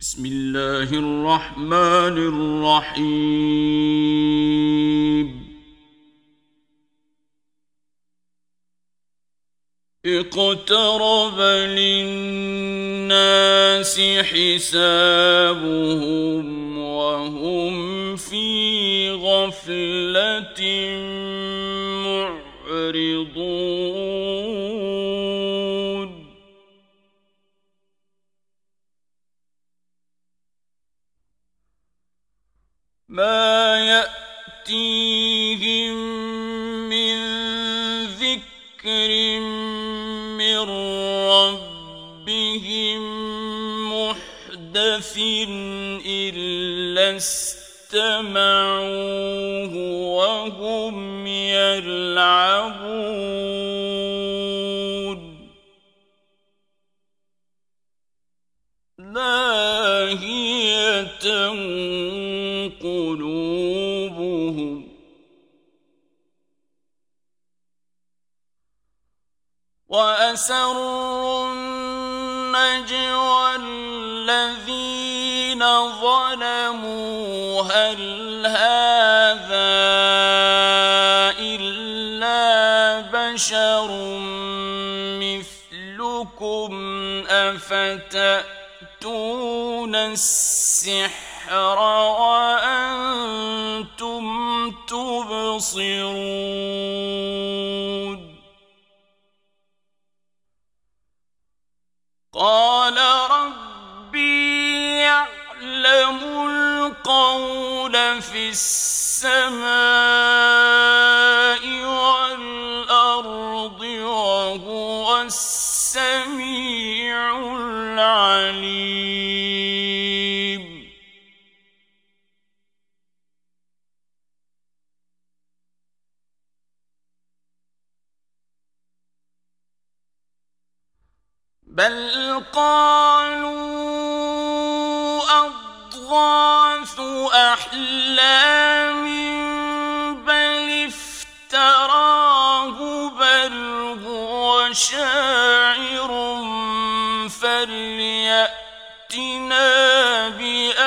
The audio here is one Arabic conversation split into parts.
بسم الله الرحمن الرحيم. اقترب للناس حسابهم وهم في غفلة معرضون. ما يأتيهم من ذكر من ربهم محدث إلا استمعوه وهم يلعبون لاهية قلوبهم. وأسروا النجوى الذين ظلموا. هل هذا إلا بشر مثلكم؟ أفتأتون السحر وأنتم تبصرون. قال ربي يعلم القول في السماء والأرض بل قالوا أضغاث أحلام بل افتراه بل هو شاعر فليأتنا بآية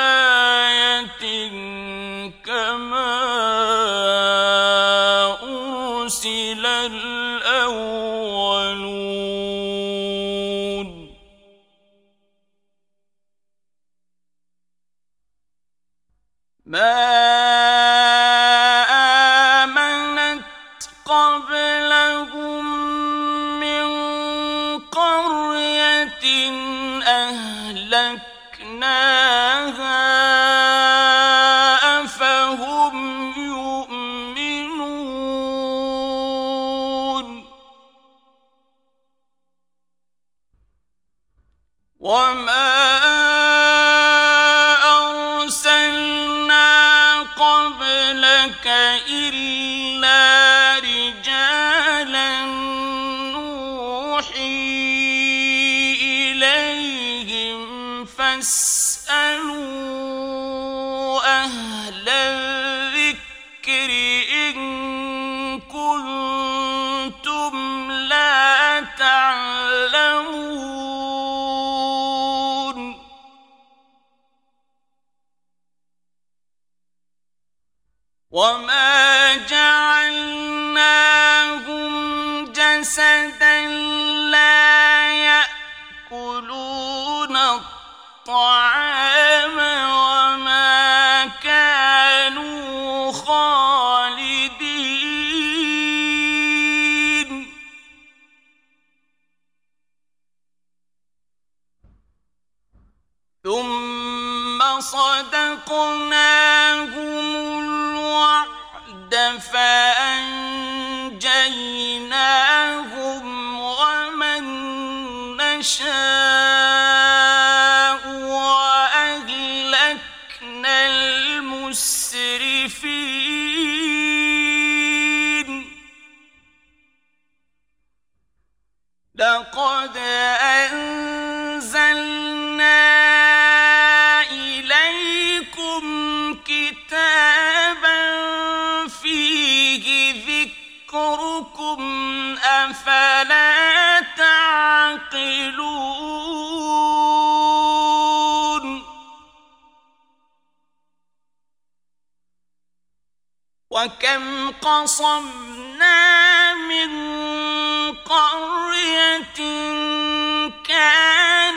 إليهم كم قصمنا من قرية كانت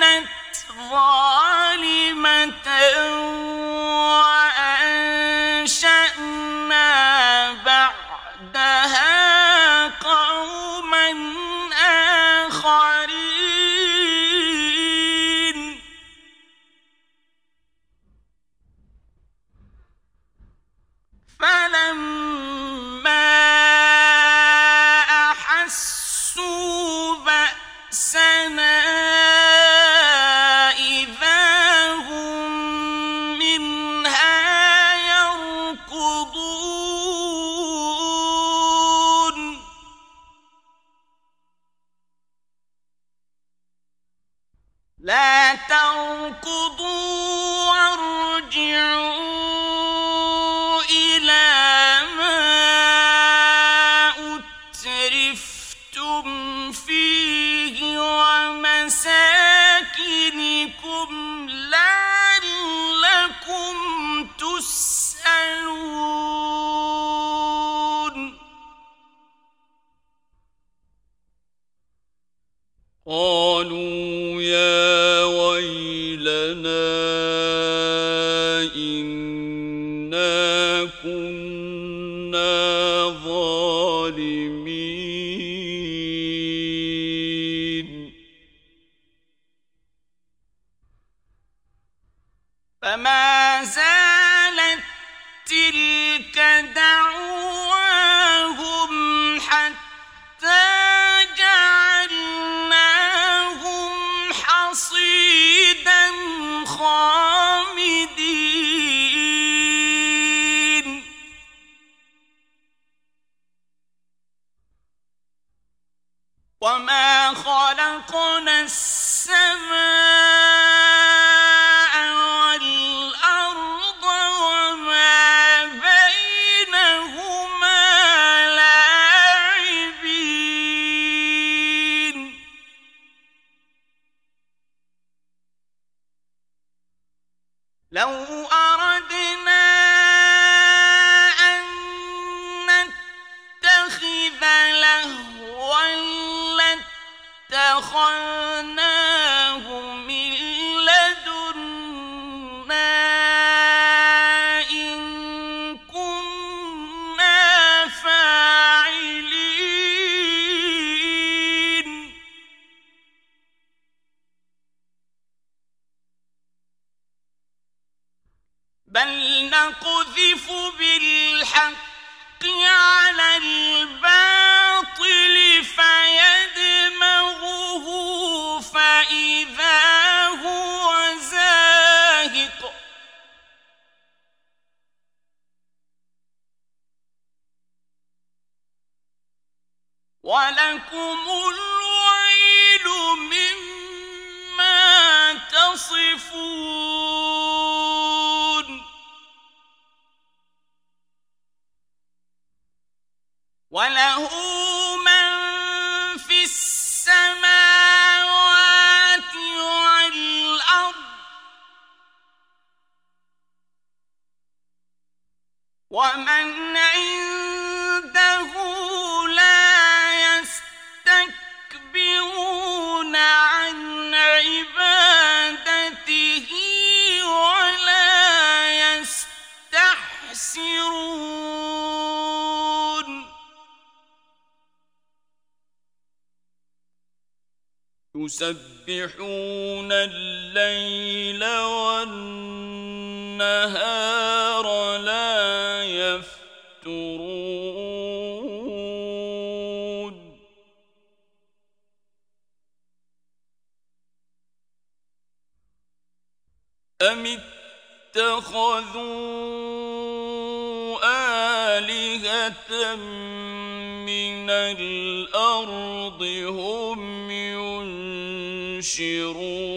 يسبحون الليل والنهار لا يفترون. أم اتخذوا آلهة تنشرون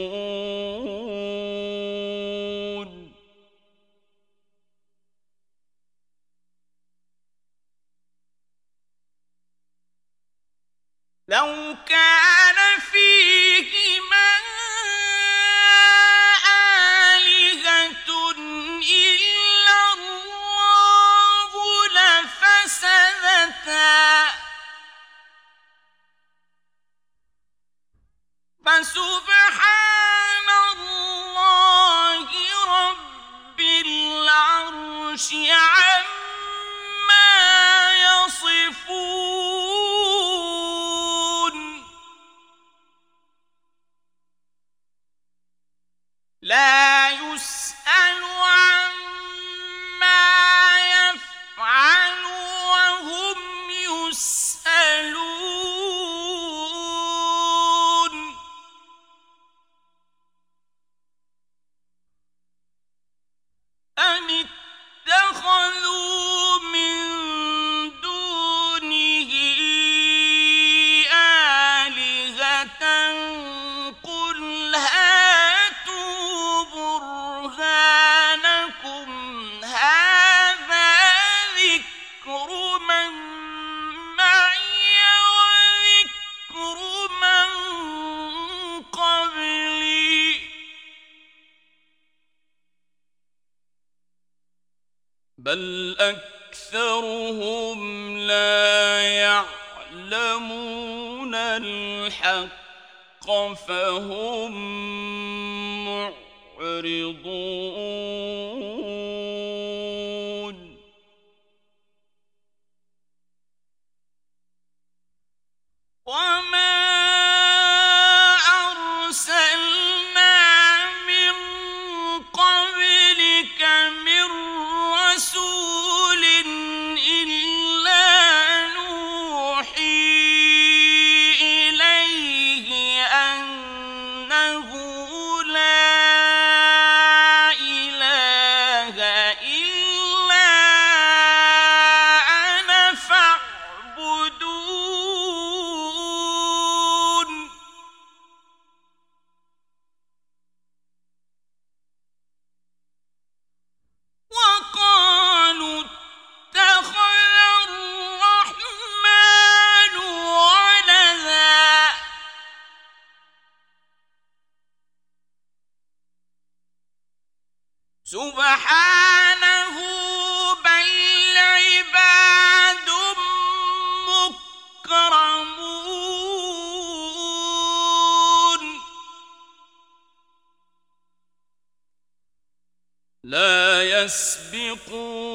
سبحانه بل عباد مكرمون. لا يسبقون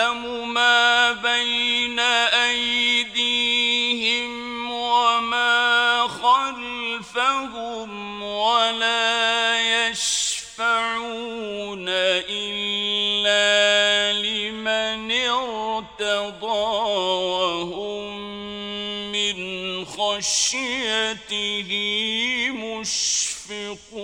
يعلم ما بين أيديهم وما خلفهم ولا يشفعون إلا لمن ارتضى وهم من خشيته مشفقون.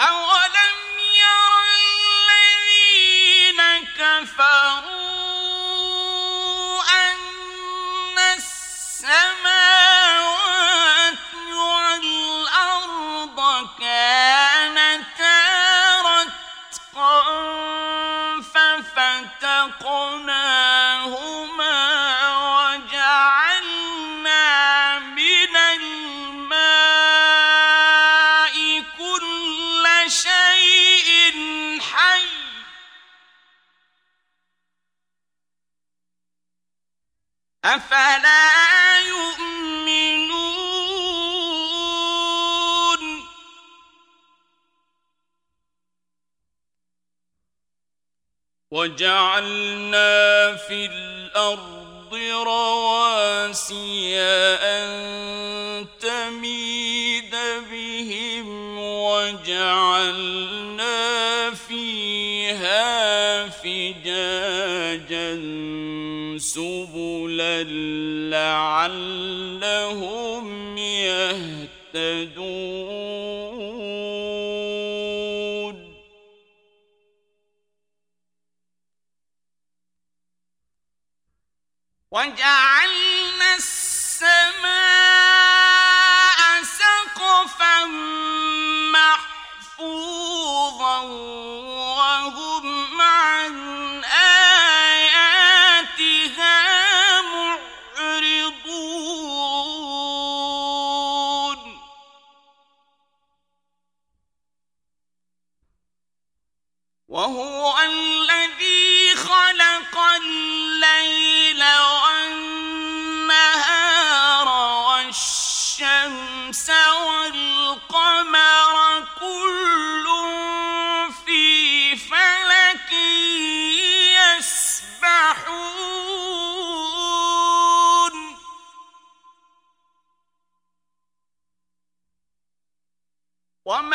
أو وجعلنا في الأرض رواسي أن تميد بهم وجعلنا فيها فجاجا سبلا لعلهم يهدون وجعلنا السماء سقفا محفوظا وهم عن آياتها معرضون. وهو الذي خلق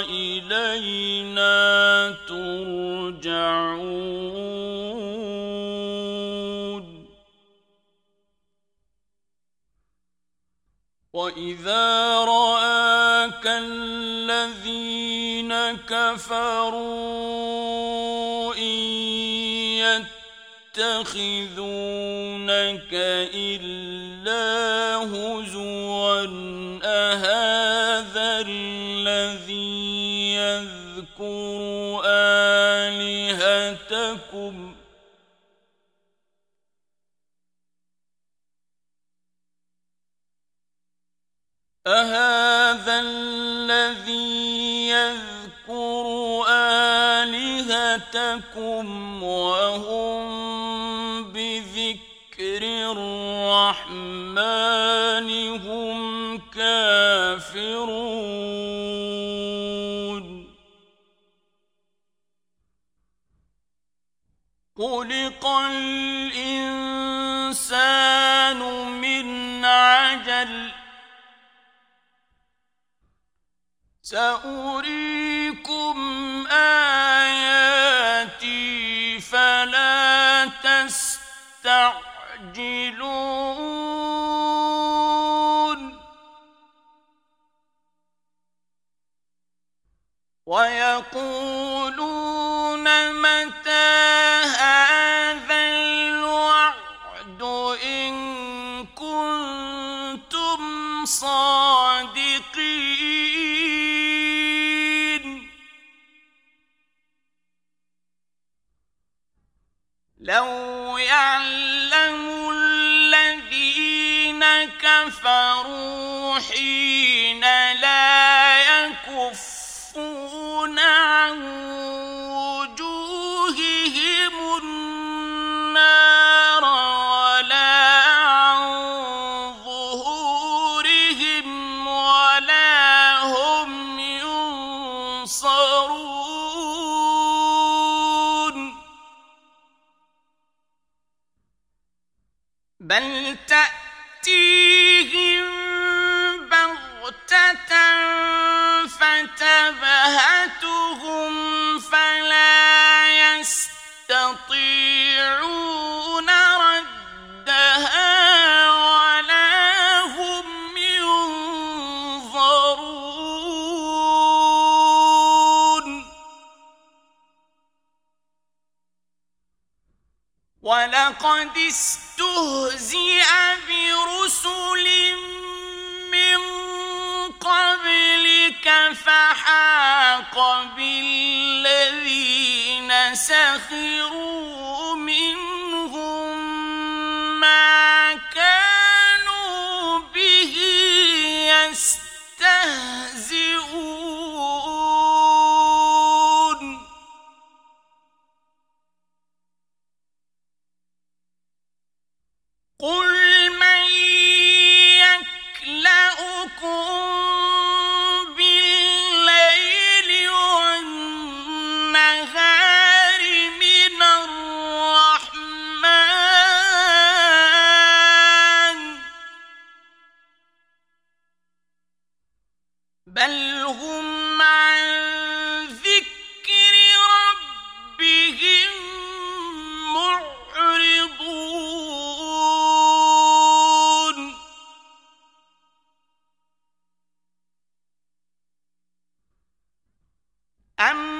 وإلينا ترجعون. وإذا رآك الذين كفروا إن يتخذونك إلا هزوا آلهتكم وهم بذكر الرحمن هم كافرون. خلق الإنسان من عجل. سأريكم آياتي تستعجلون ويقولون بل تأتيهم بغتة فتبهتهم فلا يستطيعون ردها ولا هم ينظرون. ولقد استهزئ برسل من قبلك فحاق بالذين سخروا أم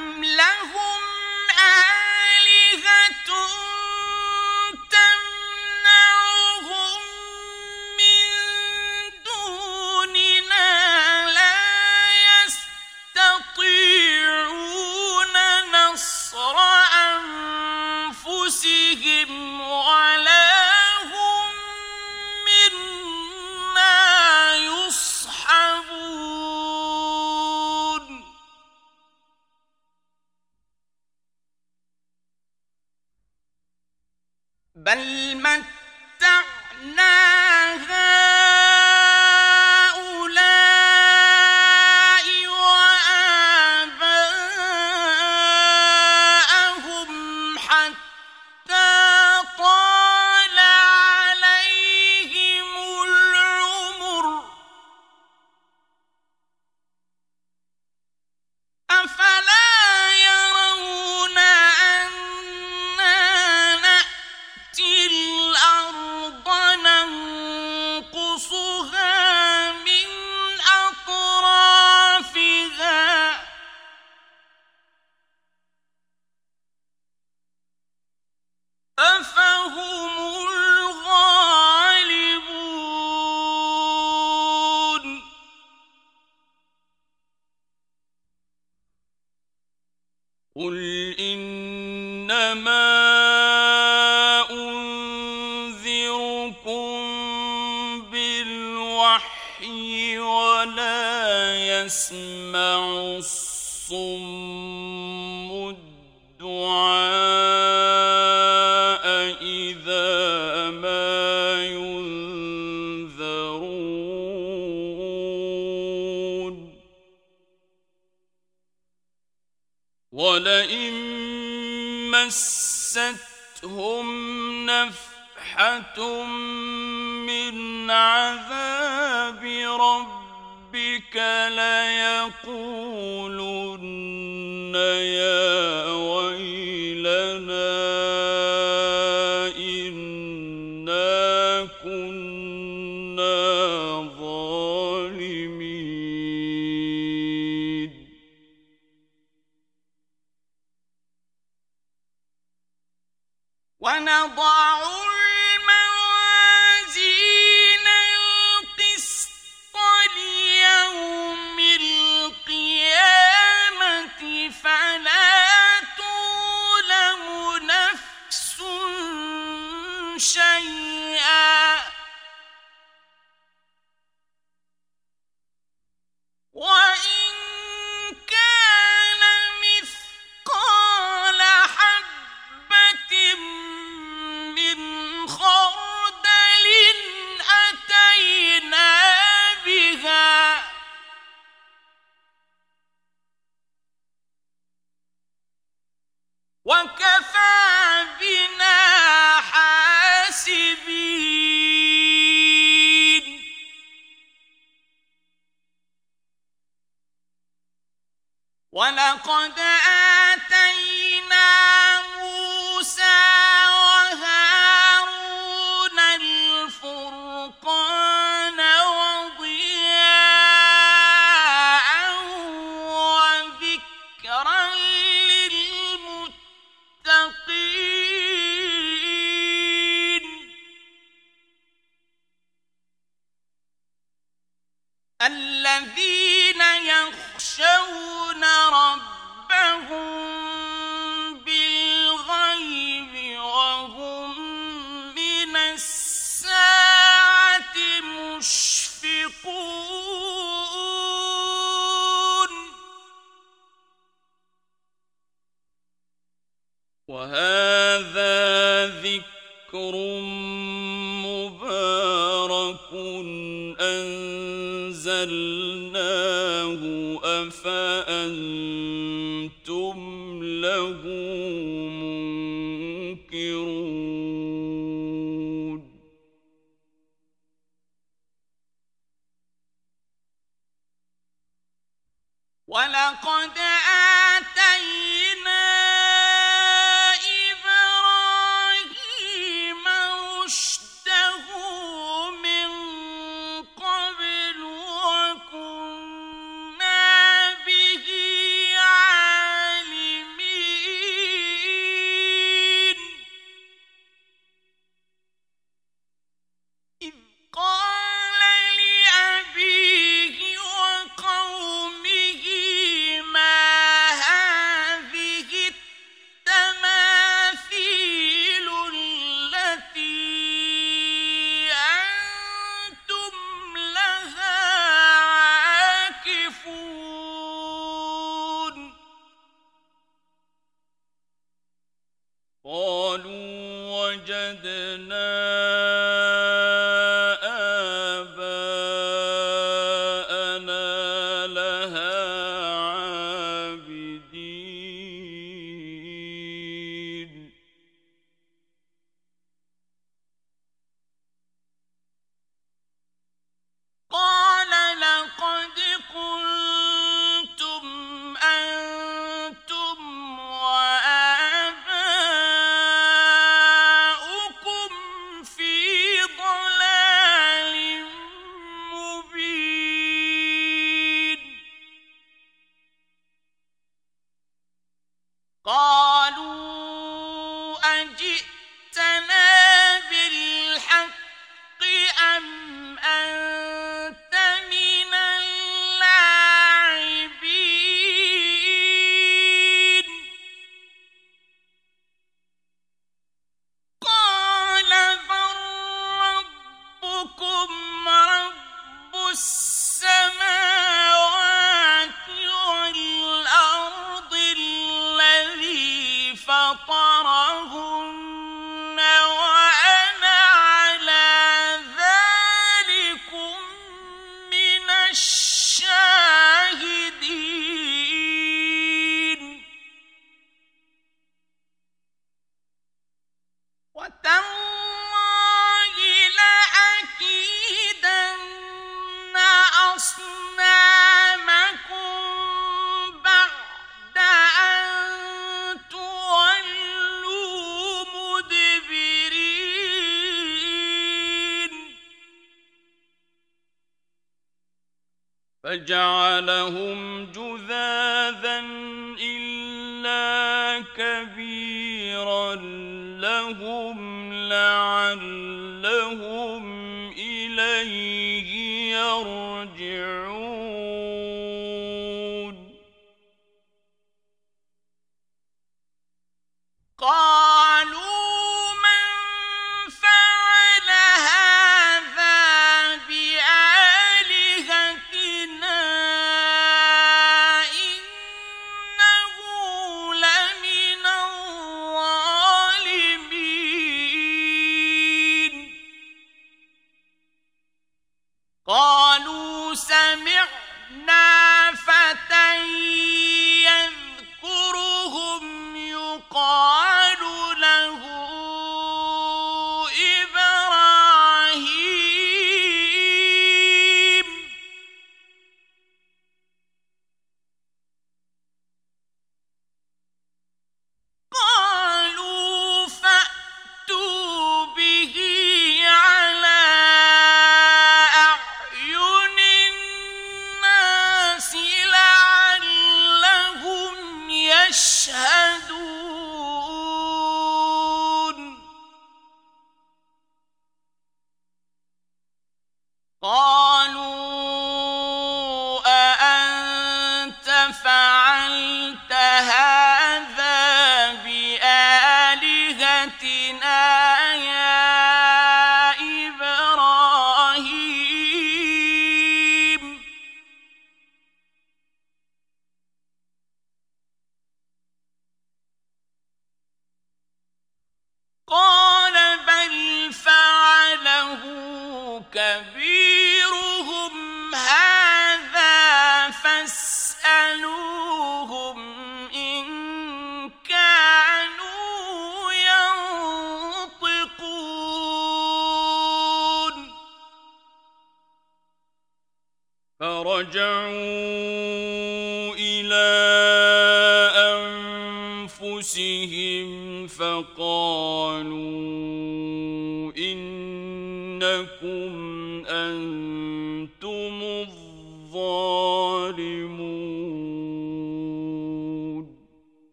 فجعلهم جذاذا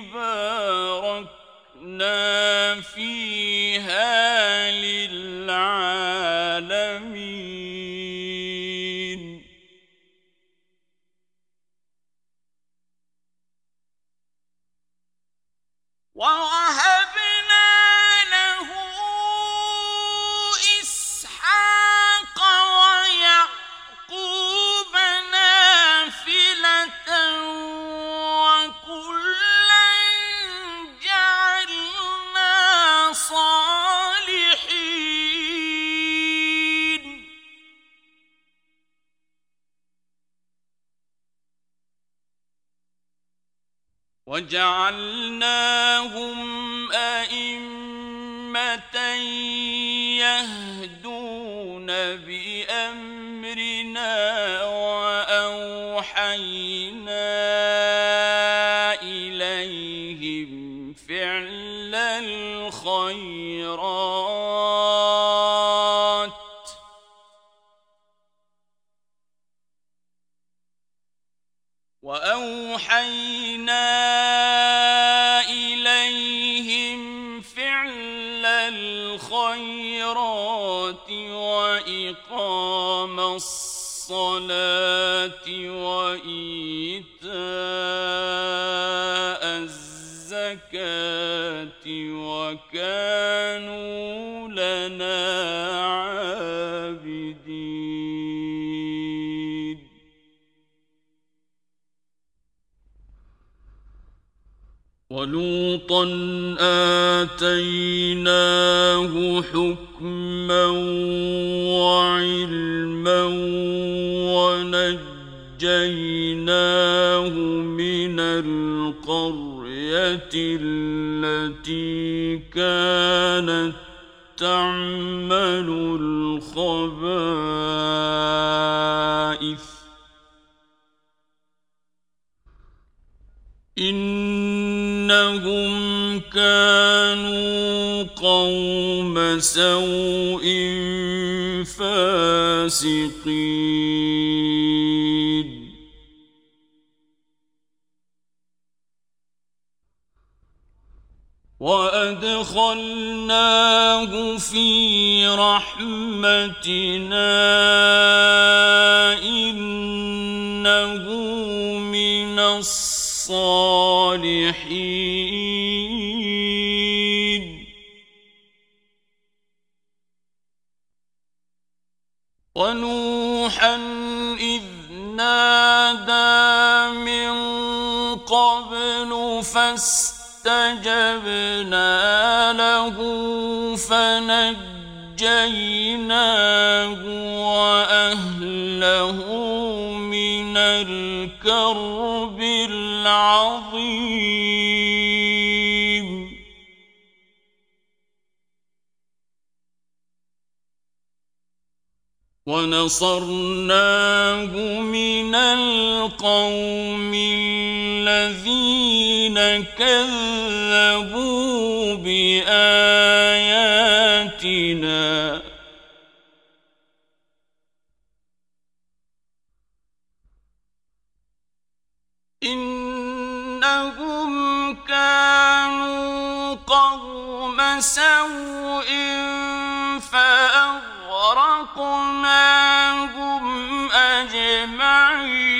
باركنا فيها. وجعلناهم أئمة يهدون الصلاة وإيتاء الزكاة وكانوا لنا عابدين. ولوطا آتيناه حكما التي كانت تعمل الخبائث. إنهم كانوا قوم سوء فاسقين. وأدخلناه في رحمتنا إنه من الصالحين. ونوحا إذ نادى من قبل فاستجبنا له فنجيناه وأهله من الكرب العظيم. ونصرناه من القوم الذين كذبوا بآياتنا. إنهم كانوا قوم سوء فأغرقناهم أجمعين.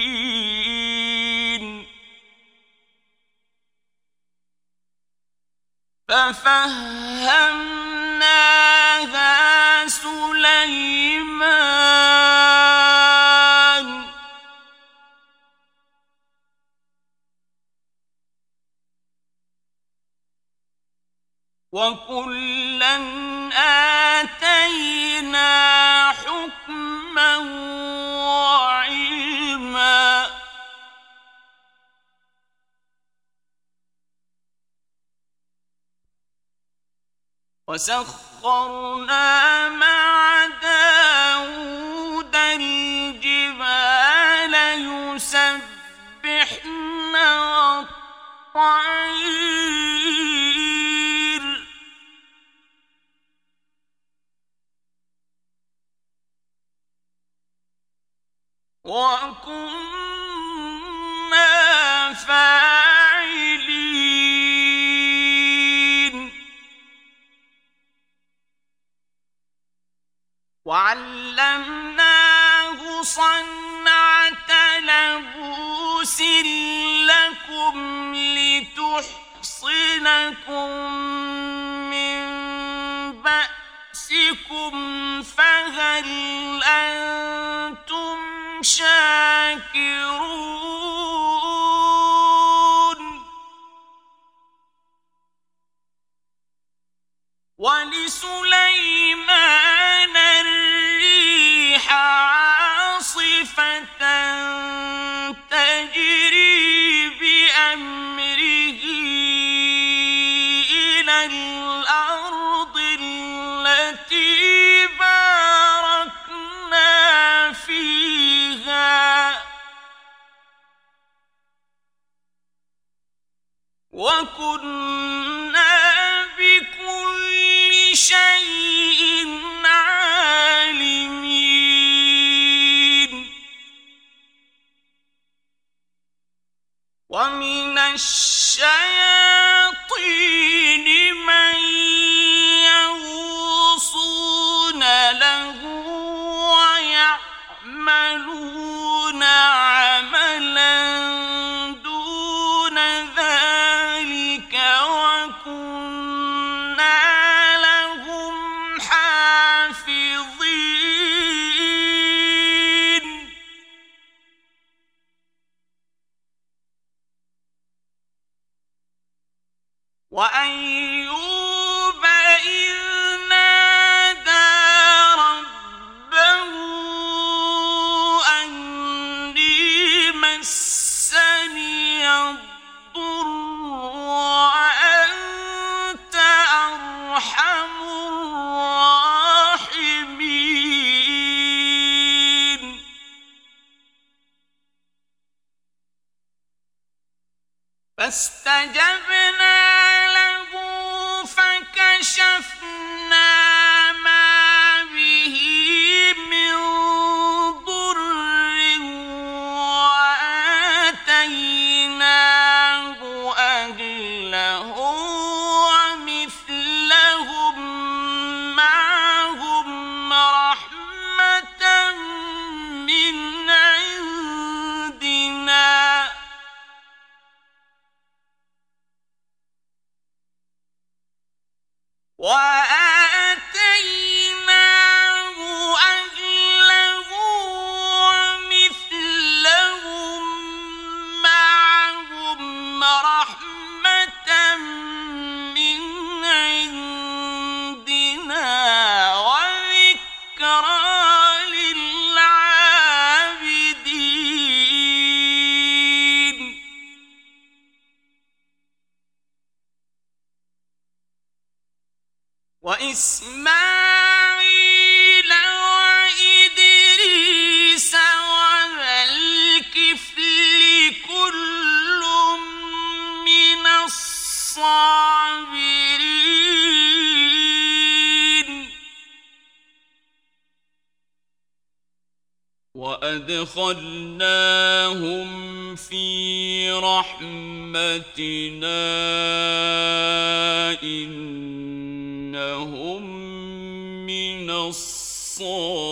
ففهمناها سليمان. وكلا آتينا حكما وسخرنا مع داود الجبال يسبحن والطير. وكنا من بأسكم فهل أنتم شاكرون الشياطين وأدخلناهم في رحمتنا إنهم من الصالحين.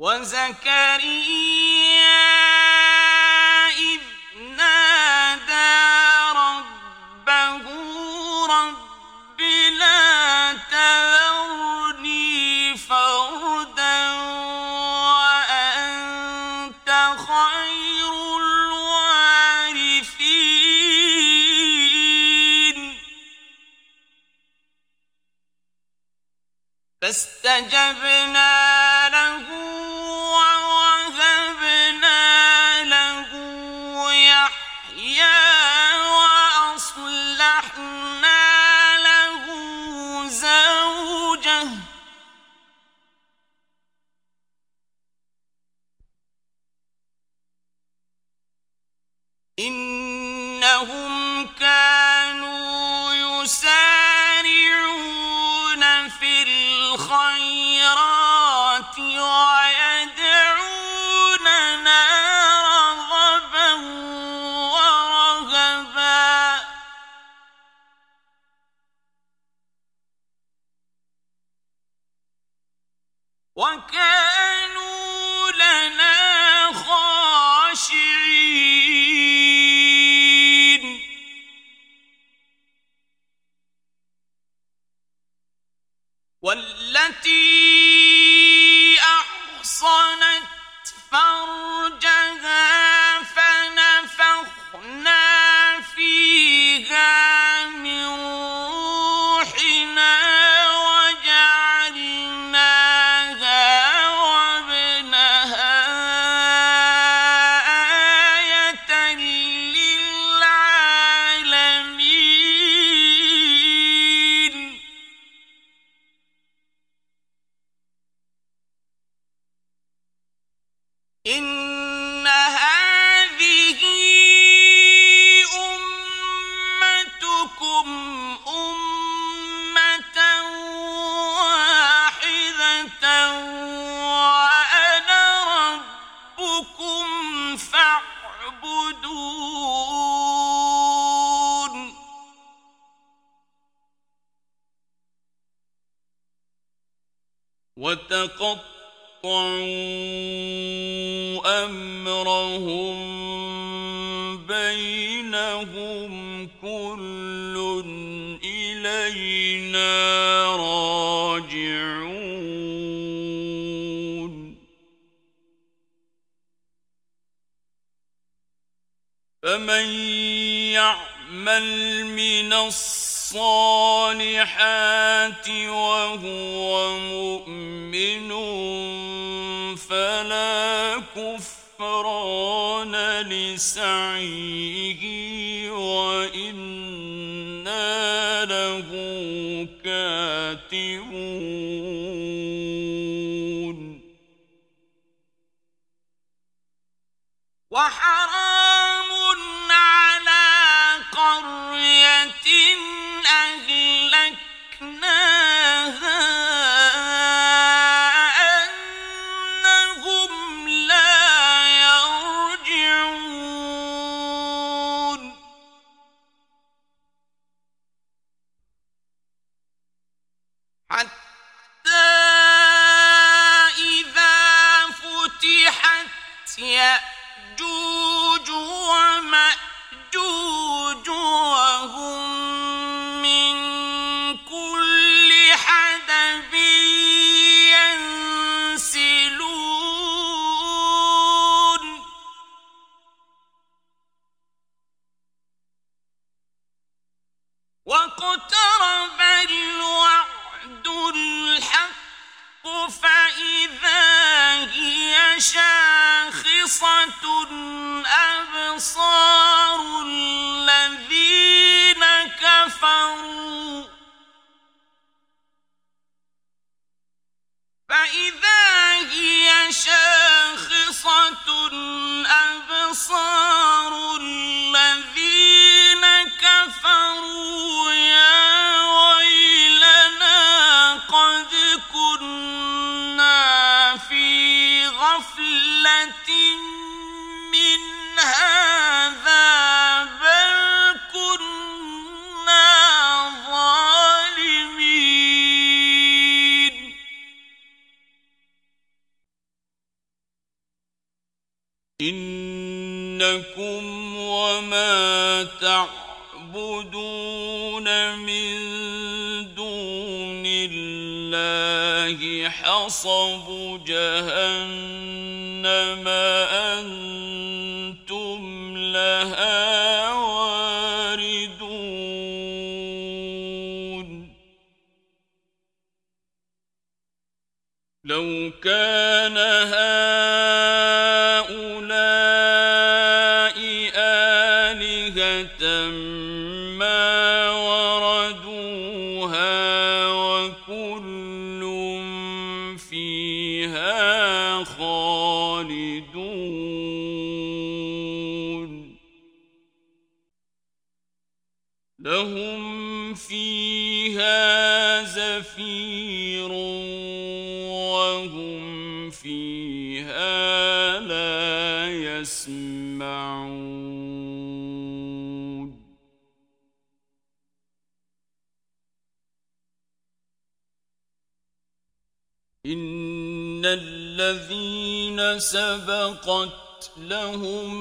وزكريا إذ نادى ربه رب لا فردا وأنت خير الوارثين. فاستجبنا من دون الله حصب جهنم الذين سبقت لهم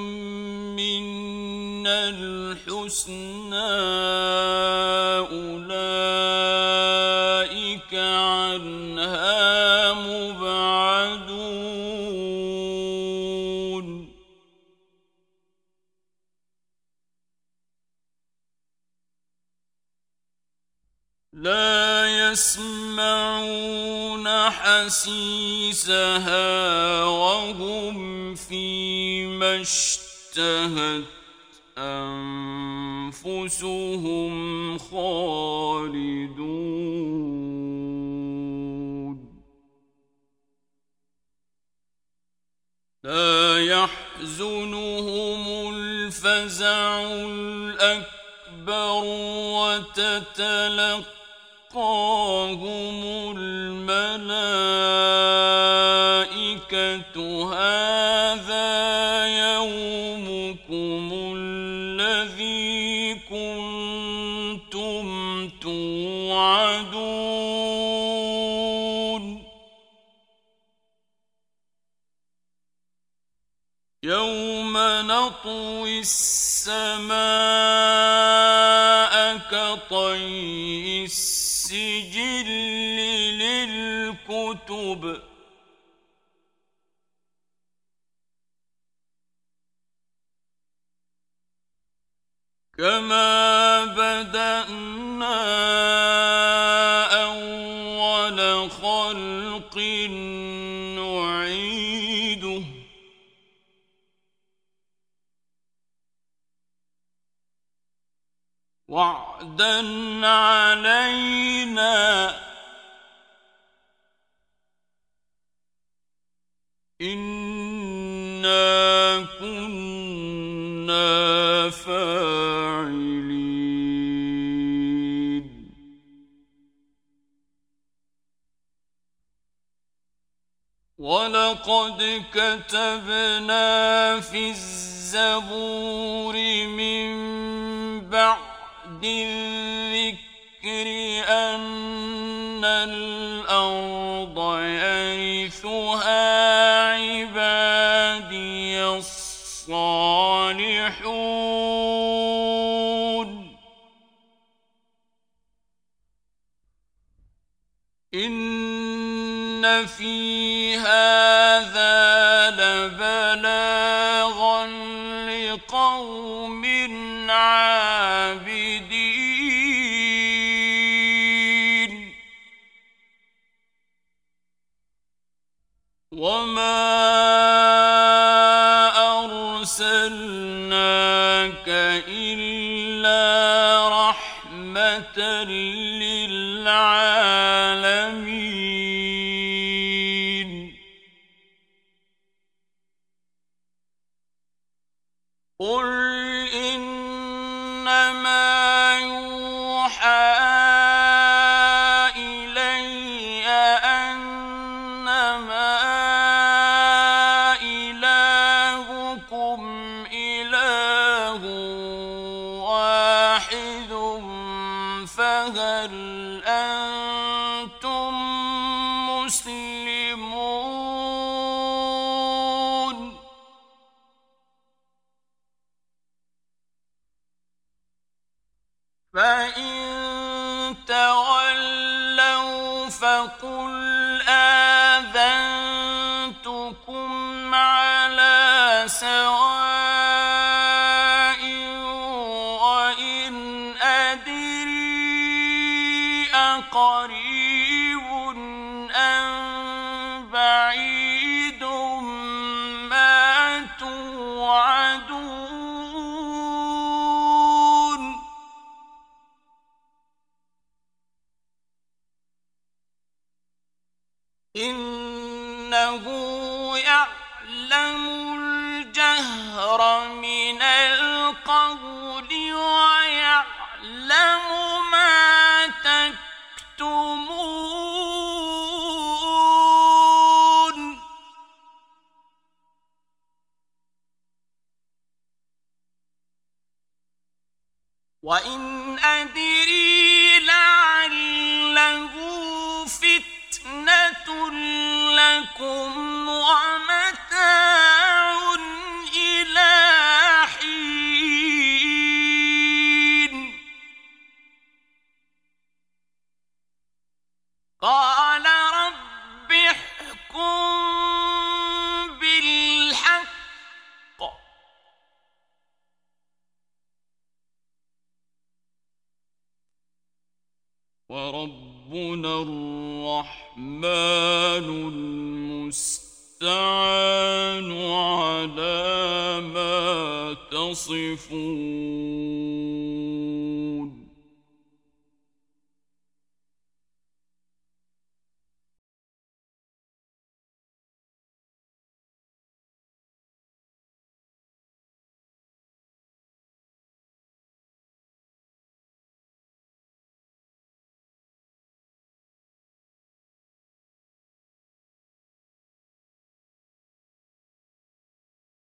من الحسنى أولئك حسيسها وهم فيما اشتهت أنفسهم خالدون. لا يحزنهم الفزع الأكبر وتتلقاهم السماء كطي السجل للكتب. كما بدأنا وعدا علينا. إنا كنا فاعلين. ولقد كتبنا في الزبور من بعد بعد الذكر أن الأرض يرثها